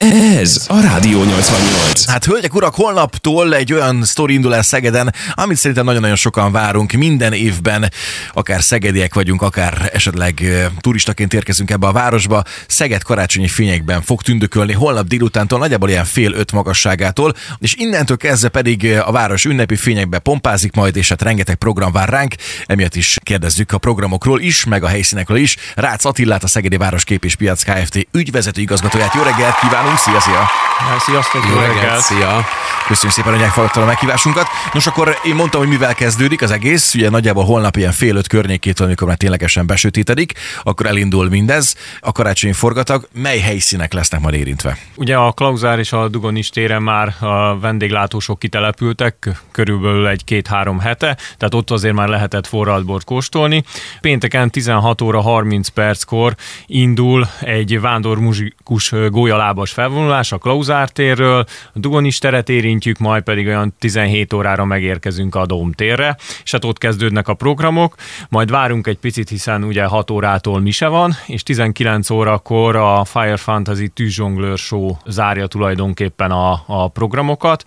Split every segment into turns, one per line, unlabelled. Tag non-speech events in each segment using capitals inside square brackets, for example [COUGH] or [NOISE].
Eh. [LAUGHS] Ez a Rádió 88.
Hát hölgyek, urak, holnaptól egy olyan sztori indul el Szegeden, amit szerintem nagyon-nagyon sokan várunk. Minden évben akár szegediek vagyunk, akár esetleg turistaként érkezünk ebbe a városba. Szeged karácsonyi fényekben fog tündökölni holnap délutántól, nagyjából ilyen fél öt magasságától, és innentől kezdve pedig a város ünnepi fényekbe pompázik majd, és hát rengeteg program vár ránk. Emiatt is kérdezzük a programokról is, meg a helyszínekről is. Rácz Attillát, a Szegedi Városkép és Piac Kft. ügyvezető igazgatóját. Jó reggelt kívánunk! Szia, szia!
Sziasztok, jó reggelt!
Szia!
Köszönjük szépen, hogy elfogadtad a meghívásunkat. Nos, akkor én mondtam, hogy mivel kezdődik az egész, ugye nagyjából holnap ilyen fél öt környékétől, amikor már ténylegesen besötétedik, akkor elindul mindez. A karácsonyi forgatag, mely helyszínek lesznek majd érintve?
Ugye a Klauzár és a Dugonis téren már a vendéglátósok kitelepültek körülbelül egy-két-három hete, tehát ott azért már lehetett forradbort kóstolni. Pénteken 16 óra 30 perckor indul egy vándormuzsikus gólyalábas felvonulás a Klauzár térről, a Dugonis teret érintjük, majd pedig olyan 17 órára megérkezünk a Dóm térre, és hát ott kezdődnek a programok, majd várunk egy picit, hiszen ugye 6 órától mise van, és 19 órakor a Fire Fantasy tűzsonglőr show zárja tulajdonképpen a, a programokat.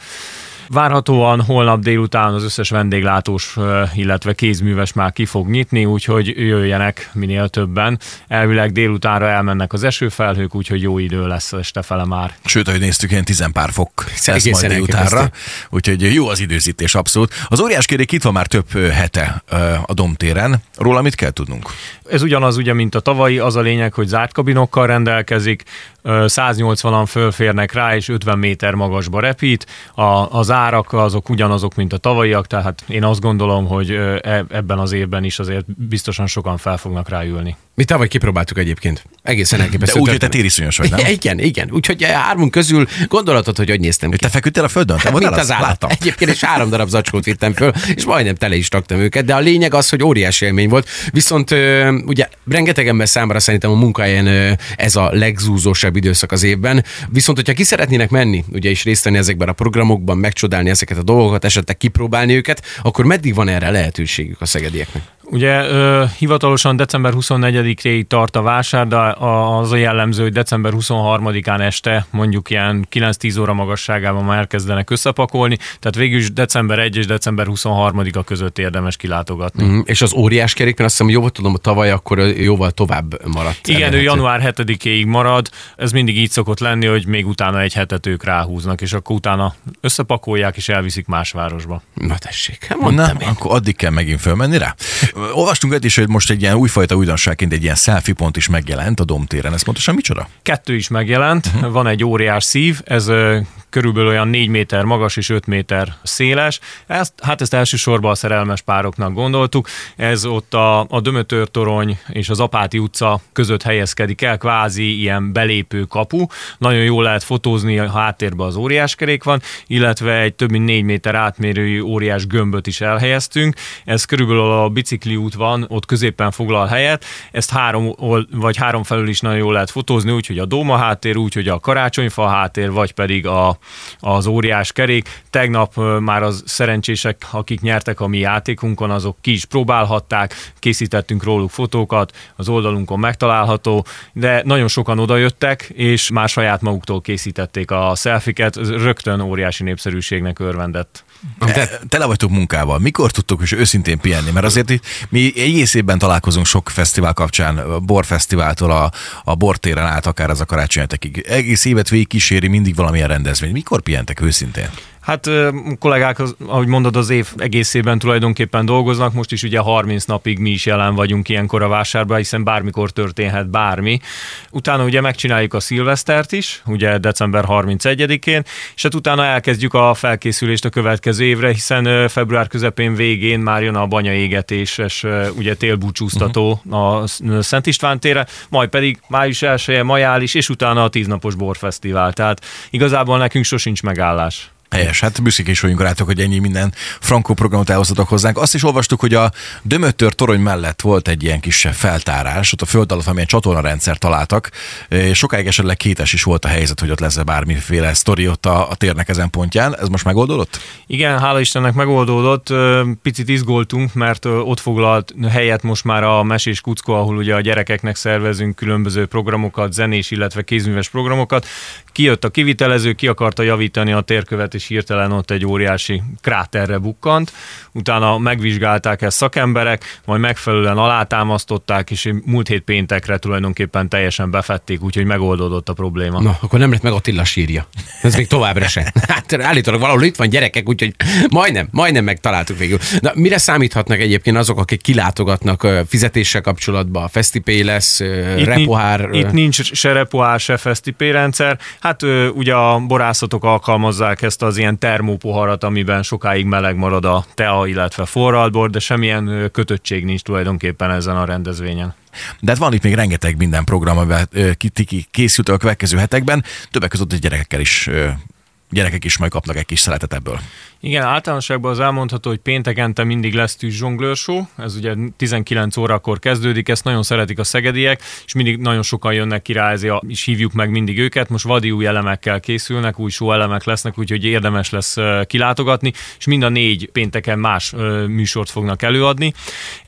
Várhatóan holnap délután az összes vendéglátós, illetve kézműves már ki fog nyitni, úgyhogy jöjjenek minél többen. Elvileg délutánra elmennek az esőfelhők, úgyhogy jó idő lesz este fele már.
Sőt, ahogy néztük, ilyen tizenpár fok lesz majd délutánra. Úgyhogy jó az időzítés, abszolút. Az óriás kérék itt van már több hete a Domtéren. Róla mit kell tudnunk?
Ez ugyanaz ugye, mint a tavalyi, az a lényeg, hogy zárt kabinokkal rendelkezik, 180-an fölférnek rá, és 50 méter magasba repít. A, az árak azok ugyanazok, mint a tavalyiak, tehát én azt gondolom, hogy e- ebben az évben is azért biztosan sokan fel fognak ráülni.
Mi tavaly kipróbáltuk egyébként. Egészen
De
elképesztő.
úgy, hogy te tériszonyos vagy, nem? [LAUGHS]
Igen, igen. Úgyhogy hármunk közül gondolatod, hogy hogy néztem ki.
Te feküdtél a földön? Te [LAUGHS]
mint
az?
állat.
Láttam.
Egyébként is három darab zacskót vittem föl, és majdnem tele is raktam őket, de a lényeg az, hogy óriási élmény volt. Viszont ugye rengeteg ember számára szerintem a munkahelyen ez a legzúzósabb időszak az évben. Viszont, hogyha ki szeretnének menni, ugye is részt venni ezekben a programokban, megcsodálni ezeket a dolgokat, esetleg kipróbálni őket, akkor meddig van erre lehetőségük a szegedieknek?
Ugye ö, hivatalosan december 24-ig tart a vásár, de az a jellemző, hogy december 23-án este mondjuk ilyen 9-10 óra magasságában már elkezdenek összepakolni, tehát végül is december 1 és december 23-a között érdemes kilátogatni.
Mm, és az óriás kerék, mert azt hiszem, jól tudom, a tavaly akkor jóval tovább maradt.
Igen, ő január 7-éig marad, ez mindig így szokott lenni, hogy még utána egy hetet ők ráhúznak, és akkor utána összepakolják és elviszik más városba.
Na tessék, hát
Na,
mondtam én.
akkor addig kell megint fölmenni rá. Olvastunk egy is, hogy most egy ilyen újfajta újdonságként egy ilyen selfie pont is megjelent a Domtéren. Ez pontosan micsoda?
Kettő is megjelent, uh-huh. van egy óriás szív, ez körülbelül olyan 4 méter magas és 5 méter széles. Ezt, hát ezt elsősorban a szerelmes pároknak gondoltuk. Ez ott a, a Dömötörtorony és az Apáti utca között helyezkedik el, kvázi ilyen belépő kapu. Nagyon jól lehet fotózni, a háttérben az óriás kerék van, illetve egy több mint 4 méter átmérőjű óriás gömböt is elhelyeztünk. Ez körülbelül a bicikli út van, ott középen foglal helyet. Ezt három, vagy három felül is nagyon jól lehet fotózni, úgyhogy a dóma háttér, úgyhogy a karácsonyfa háttér, vagy pedig a, az óriás kerék. Tegnap már az szerencsések, akik nyertek a mi játékunkon, azok ki is próbálhatták, készítettünk róluk fotókat, az oldalunkon megtalálható, de nagyon sokan odajöttek, és már saját maguktól készítették a szelfiket, rögtön óriási népszerűségnek örvendett.
De... Tele vagytok munkával. Mikor tudtok is őszintén pihenni? Mert azért itt mi egész évben találkozunk sok fesztivál kapcsán, borfesztiváltól a, a bortéren át, akár az a karácsonyatekig. Egész évet végig kíséri mindig valamilyen rendezvény. Mikor pihentek őszintén?
Hát kollégák, ahogy mondod, az év egészében tulajdonképpen dolgoznak, most is ugye 30 napig mi is jelen vagyunk ilyenkor a vásárban, hiszen bármikor történhet bármi. Utána ugye megcsináljuk a szilvesztert is, ugye december 31-én, és hát utána elkezdjük a felkészülést a következő évre, hiszen február közepén végén már jön a banyaégetéses, ö, ugye télbúcsúztató a Szent István tére, majd pedig május 1 majális, és utána a tíznapos borfesztivál. Tehát igazából nekünk sosincs megállás.
Helyes, hát büszkék is vagyunk rátok, hogy ennyi minden frankó programot elhoztatok hozzánk. Azt is olvastuk, hogy a Dömötör torony mellett volt egy ilyen kis feltárás, ott a föld alatt valamilyen csatornarendszer találtak, és sokáig esetleg kétes is volt a helyzet, hogy ott lesz bármiféle sztori ott a, a térnek ezen pontján. Ez most megoldódott?
Igen, hála Istennek megoldódott. Picit izgultunk, mert ott foglalt helyet most már a Mesés Kuckó, ahol ugye a gyerekeknek szervezünk különböző programokat, zenés, illetve kézműves programokat. Kijött a kivitelező, ki akarta javítani a térkövet, és hirtelen ott egy óriási kráterre bukkant. Utána megvizsgálták ezt szakemberek, majd megfelelően alátámasztották, és múlt hét péntekre tulajdonképpen teljesen befették, úgyhogy megoldódott a probléma.
Na, akkor nem lett meg Attila sírja. Ez még továbbra sem. [LAUGHS] Hát állítólag valahol itt van gyerekek, úgyhogy majdnem, majdnem megtaláltuk végül. Na, mire számíthatnak egyébként azok, akik kilátogatnak fizetéssel kapcsolatban? Fesztipé lesz,
Itt,
repohár?
ni- itt nincs se repohár, se fesztipé rendszer. Hát ugye a borászatok alkalmazzák ezt az ilyen termópoharat, amiben sokáig meleg marad a tea, illetve forralt bor, de semmilyen kötöttség nincs tulajdonképpen ezen a rendezvényen.
De hát van itt még rengeteg minden program, amivel készültek a következő hetekben, többek között a gyerekekkel is gyerekek is majd kapnak egy kis szeletet ebből.
Igen, általánosságban az elmondható, hogy péntekente mindig lesz tűz zsonglőr show, ez ugye 19 órakor kezdődik, ezt nagyon szeretik a szegediek, és mindig nagyon sokan jönnek ki rá, ezért is hívjuk meg mindig őket. Most vadi új elemekkel készülnek, új elemek lesznek, úgyhogy érdemes lesz kilátogatni, és mind a négy pénteken más műsort fognak előadni.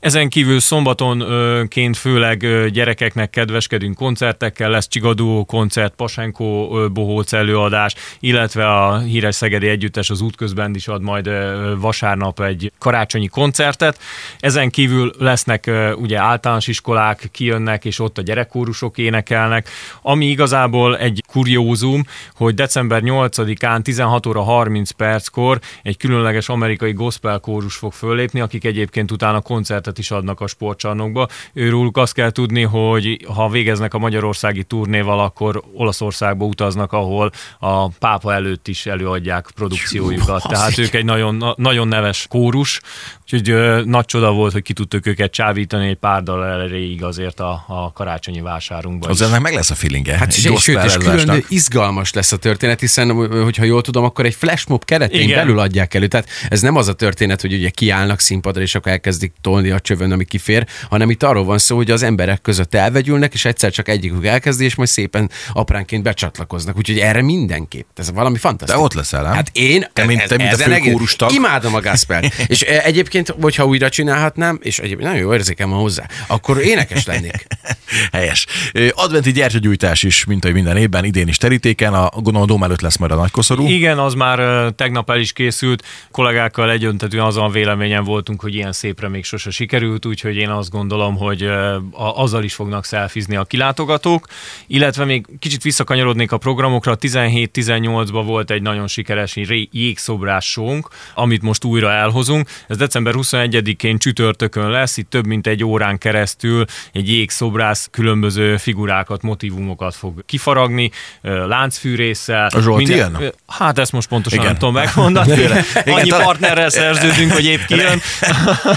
Ezen kívül szombatonként főleg gyerekeknek kedveskedünk koncertekkel, lesz Csigadó koncert, Pasenko Bohóc előadás, illetve a híres Szegedi Együttes az útközben is ad majd vasárnap egy karácsonyi koncertet. Ezen kívül lesznek ugye általános iskolák, kijönnek, és ott a gyerekkórusok énekelnek, ami igazából egy kuriózum, hogy december 8-án 16 óra 30 perckor egy különleges amerikai gospel kórus fog föllépni, akik egyébként utána koncertet is adnak a sportcsarnokba. Őróluk azt kell tudni, hogy ha végeznek a magyarországi turnéval, akkor Olaszországba utaznak, ahol a pápa előtt is előadják produkciójukat. Tehát
haszik.
ők egy nagyon, na- nagyon neves kórus, úgyhogy ö, nagy csoda volt, hogy ki tudtuk őket csábítani egy pár dal erejéig azért a, a karácsonyi vásárunkban.
Az ennek meg lesz a feelingje.
Hát
egy
sőt,
gospel
sőt, és külön izgalmas lesz a történet, hiszen, hogyha jól tudom, akkor egy flashmob keretén
Igen.
belül adják elő. Tehát ez nem az a történet, hogy ugye kiállnak színpadra, és akkor elkezdik tolni a csövön, ami kifér, hanem itt arról van szó, hogy az emberek között elvegyülnek, és egyszer csak egyikük elkezdi, és majd szépen apránként becsatlakoznak. Úgyhogy erre mindenképp. Ez valami
De
fantasztikus.
ott leszel, ám?
Hát én,
Te, mint- te, mint a fő
egész-. Imádom a Gaspert. [LAUGHS] és e, egyébként, hogyha újra csinálhatnám, és egyébként nagyon jó érzékem van hozzá, akkor énekes lennék. [LAUGHS]
Helyes. Adventi gyertyagyújtás is, mint ahogy minden évben, idén is terítéken. A gondolom a dóm előtt lesz majd a nagykoszorú.
Igen, az már tegnap el is készült. Kollégákkal egyöntetően azon a véleményen voltunk, hogy ilyen szépre még sose sikerült, úgyhogy én azt gondolom, hogy azzal is fognak szelfizni a kilátogatók. Illetve még kicsit visszakanyarodnék a programokra. 17-18-ban volt egy nagyon sikeres jégszobrás sónk, amit most újra elhozunk. Ez december 21-én csütörtökön lesz, itt több mint egy órán keresztül egy jégszobrász különböző figurákat, motivumokat fog kifaragni, láncfűrésszel.
A Zsolti jön?
Ö, Hát ezt most pontosan
Igen.
nem tudom megmondani. [LAUGHS] Annyi
talán-
partnerrel szerződünk, hogy épp kijön.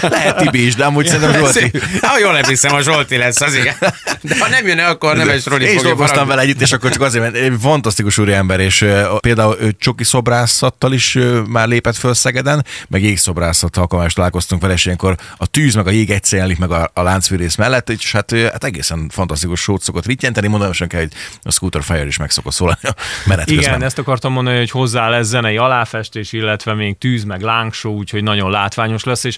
Lehet Tibi is, de amúgy szerintem Zsolti.
Ha jól emlékszem, a Zsolti lesz, az igen. De ha nem jön el, akkor nem egy Roli
Én is dolgoztam vele együtt, és akkor csak azért, mert egy fantasztikus úriember, és például ő csoki szobrászattal is már lépett föl Szegeden, meg jégszobrászat alkalmás találkoztunk vele, és ilyenkor a tűz meg a jég egyszer meg a, a láncfűrész mellett, és hát, hát egészen fantasztikus sót szokott rittyenteni, mondom, sem kell, hogy a Scooter Fire is meg szokott szólani a menet
Igen,
közben.
ezt akartam mondani, hogy hozzá lesz zenei aláfestés, illetve még tűz, meg lángsó, úgyhogy nagyon látványos lesz, és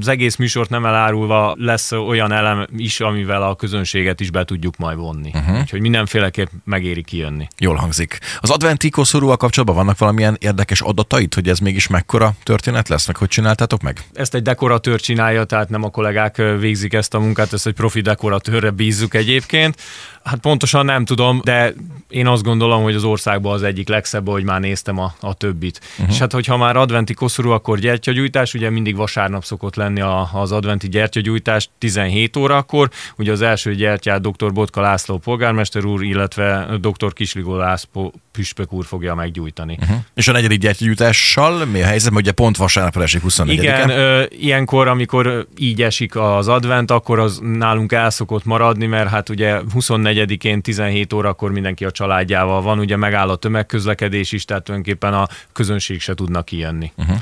az egész műsort nem elárulva lesz olyan elem is, amivel a közönséget is be tudjuk majd vonni. Uh-huh. Úgyhogy mindenféleképp megéri kijönni.
Jól hangzik. Az adventi koszorúval kapcsolatban vannak valamilyen érdekes adatait, hogy ez mégis mekkora történet lesz, meg hogy csináltátok meg?
Ezt egy dekoratőr csinálja, tehát nem a kollégák végzik ezt a munkát, ezt egy profi dekoratőrre bízzuk egyébként. Hát pontosan nem tudom, de én azt gondolom, hogy az országban az egyik legszebb, hogy már néztem a, a többit. Uh-huh. És hát, hogyha már adventi koszorú, akkor gyertyagyújtás, ugye mindig vasárnap szokott lenni a, az adventi gyertyagyújtás 17 órakor. Ugye az első gyertyát dr. Botka László polgármester úr, illetve dr. Kisligó László püspök úr fogja meggyújtani. Uh-huh.
És a negyedik gyertyagyújtással. Mi a helyzet? Mert ugye pont vasárnapra esik 24
Igen, ö, ilyenkor, amikor így esik az advent, akkor az nálunk el szokott maradni, mert hát ugye 24-én 17 órakor mindenki a családjával van, ugye megáll a tömegközlekedés is, tehát tulajdonképpen a közönség se tudnak kijönni.
Uh-huh.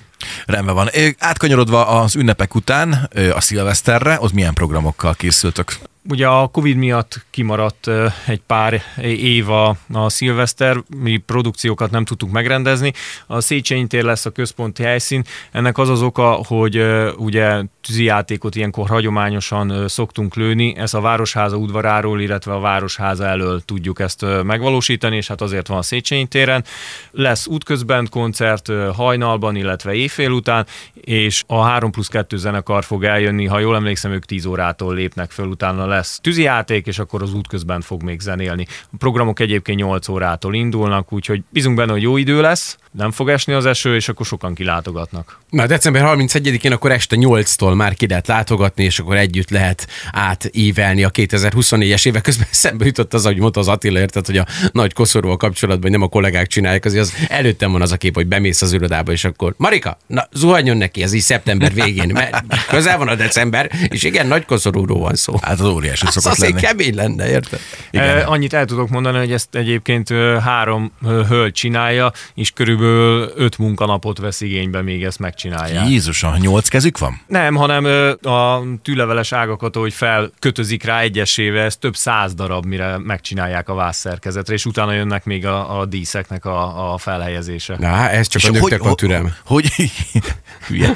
Rendben van. Átkanyarodva az ünnepek után a szilveszterre, ott milyen programokkal készültök?
Ugye a Covid miatt kimaradt egy pár év a, a szilveszter, mi produkciókat nem tudtuk megrendezni. A Széchenyi tér lesz a központi helyszín. Ennek az az oka, hogy ugye tűzijátékot ilyenkor hagyományosan szoktunk lőni. Ez a Városháza udvaráról, illetve a Városháza elől tudjuk ezt megvalósítani, és hát azért van a Széchenyi téren. Lesz útközben koncert hajnalban, illetve éjfél után, és a 3 plusz 2 zenekar fog eljönni, ha jól emlékszem, ők 10 órától lépnek föl, utána lesz tűzijáték, és akkor az útközben fog még zenélni. A programok egyébként 8 órától indulnak, úgyhogy bízunk benne, hogy jó idő lesz, nem fog esni az eső, és akkor sokan kilátogatnak.
Na, december 31-én akkor este 8-tól már ki lehet látogatni, és akkor együtt lehet átívelni a 2024-es éve. Közben [LAUGHS] szembe jutott az, ahogy mondta az Attila, érted, hogy a nagy koszorúval kapcsolatban hogy nem a kollégák csinálják, azért az előttem van az a kép, hogy bemész az irodába, és akkor Marika, na zuhanjon neki, ez így szeptember végén, mert közel van a december, és igen, nagy koszorúról van szó.
Hát az óriási
Az
szokott
azért
lenni.
kemény lenne, érted?
Igen.
Eh, annyit el tudok mondani, hogy ezt egyébként ö, három ö, hölgy csinálja, és körülbelül öt munkanapot vesz igénybe, még ezt megcsinálják.
Jézusom, nyolc kezük van?
Nem, hanem a tűleveles ágakat, hogy felkötözik rá egyesével, ez több száz darab, mire megcsinálják a vászszerkezetre, és utána jönnek még a, a díszeknek a, a felhelyezése.
Na, ez csak a nőknek van türelme.
Hogy, [LAUGHS] hülye.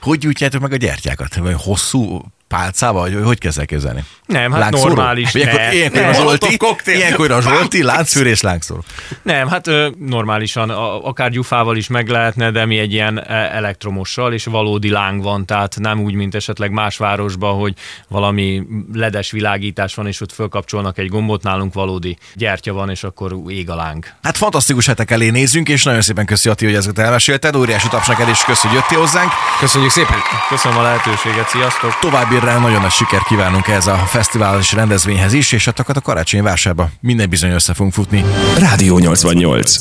hogy gyújtjátok meg a gyertyákat? Vagy hosszú pálcával, vagy hogy kezd el kezelni?
Nem, hát
Lángszóró?
normális.
Vagy ilyenkor,
ne,
ilyenkor
ne.
a
koktél.
ilyenkor a Zsolti, láncfűrés, lángszóró.
Nem, hát ö, normálisan, a, akár gyufával is meg lehetne, de mi egy ilyen e, elektromossal, és valódi láng van, tehát nem úgy, mint esetleg más városban, hogy valami ledes világítás van, és ott fölkapcsolnak egy gombot, nálunk valódi gyertya van, és akkor ég a láng.
Hát fantasztikus hetek elé nézünk, és nagyon szépen köszi Ati, hogy ezeket elmesélted. Óriási taps neked, és köszi, hogy jöttél hozzánk.
Köszönjük szépen!
Köszönöm a lehetőséget, sziasztok!
További rá nagyon nagy sikert kívánunk ez a fesztivális rendezvényhez is, és hát akkor a karácsonyi vásárba minden bizony össze fogunk futni.
Rádió 88.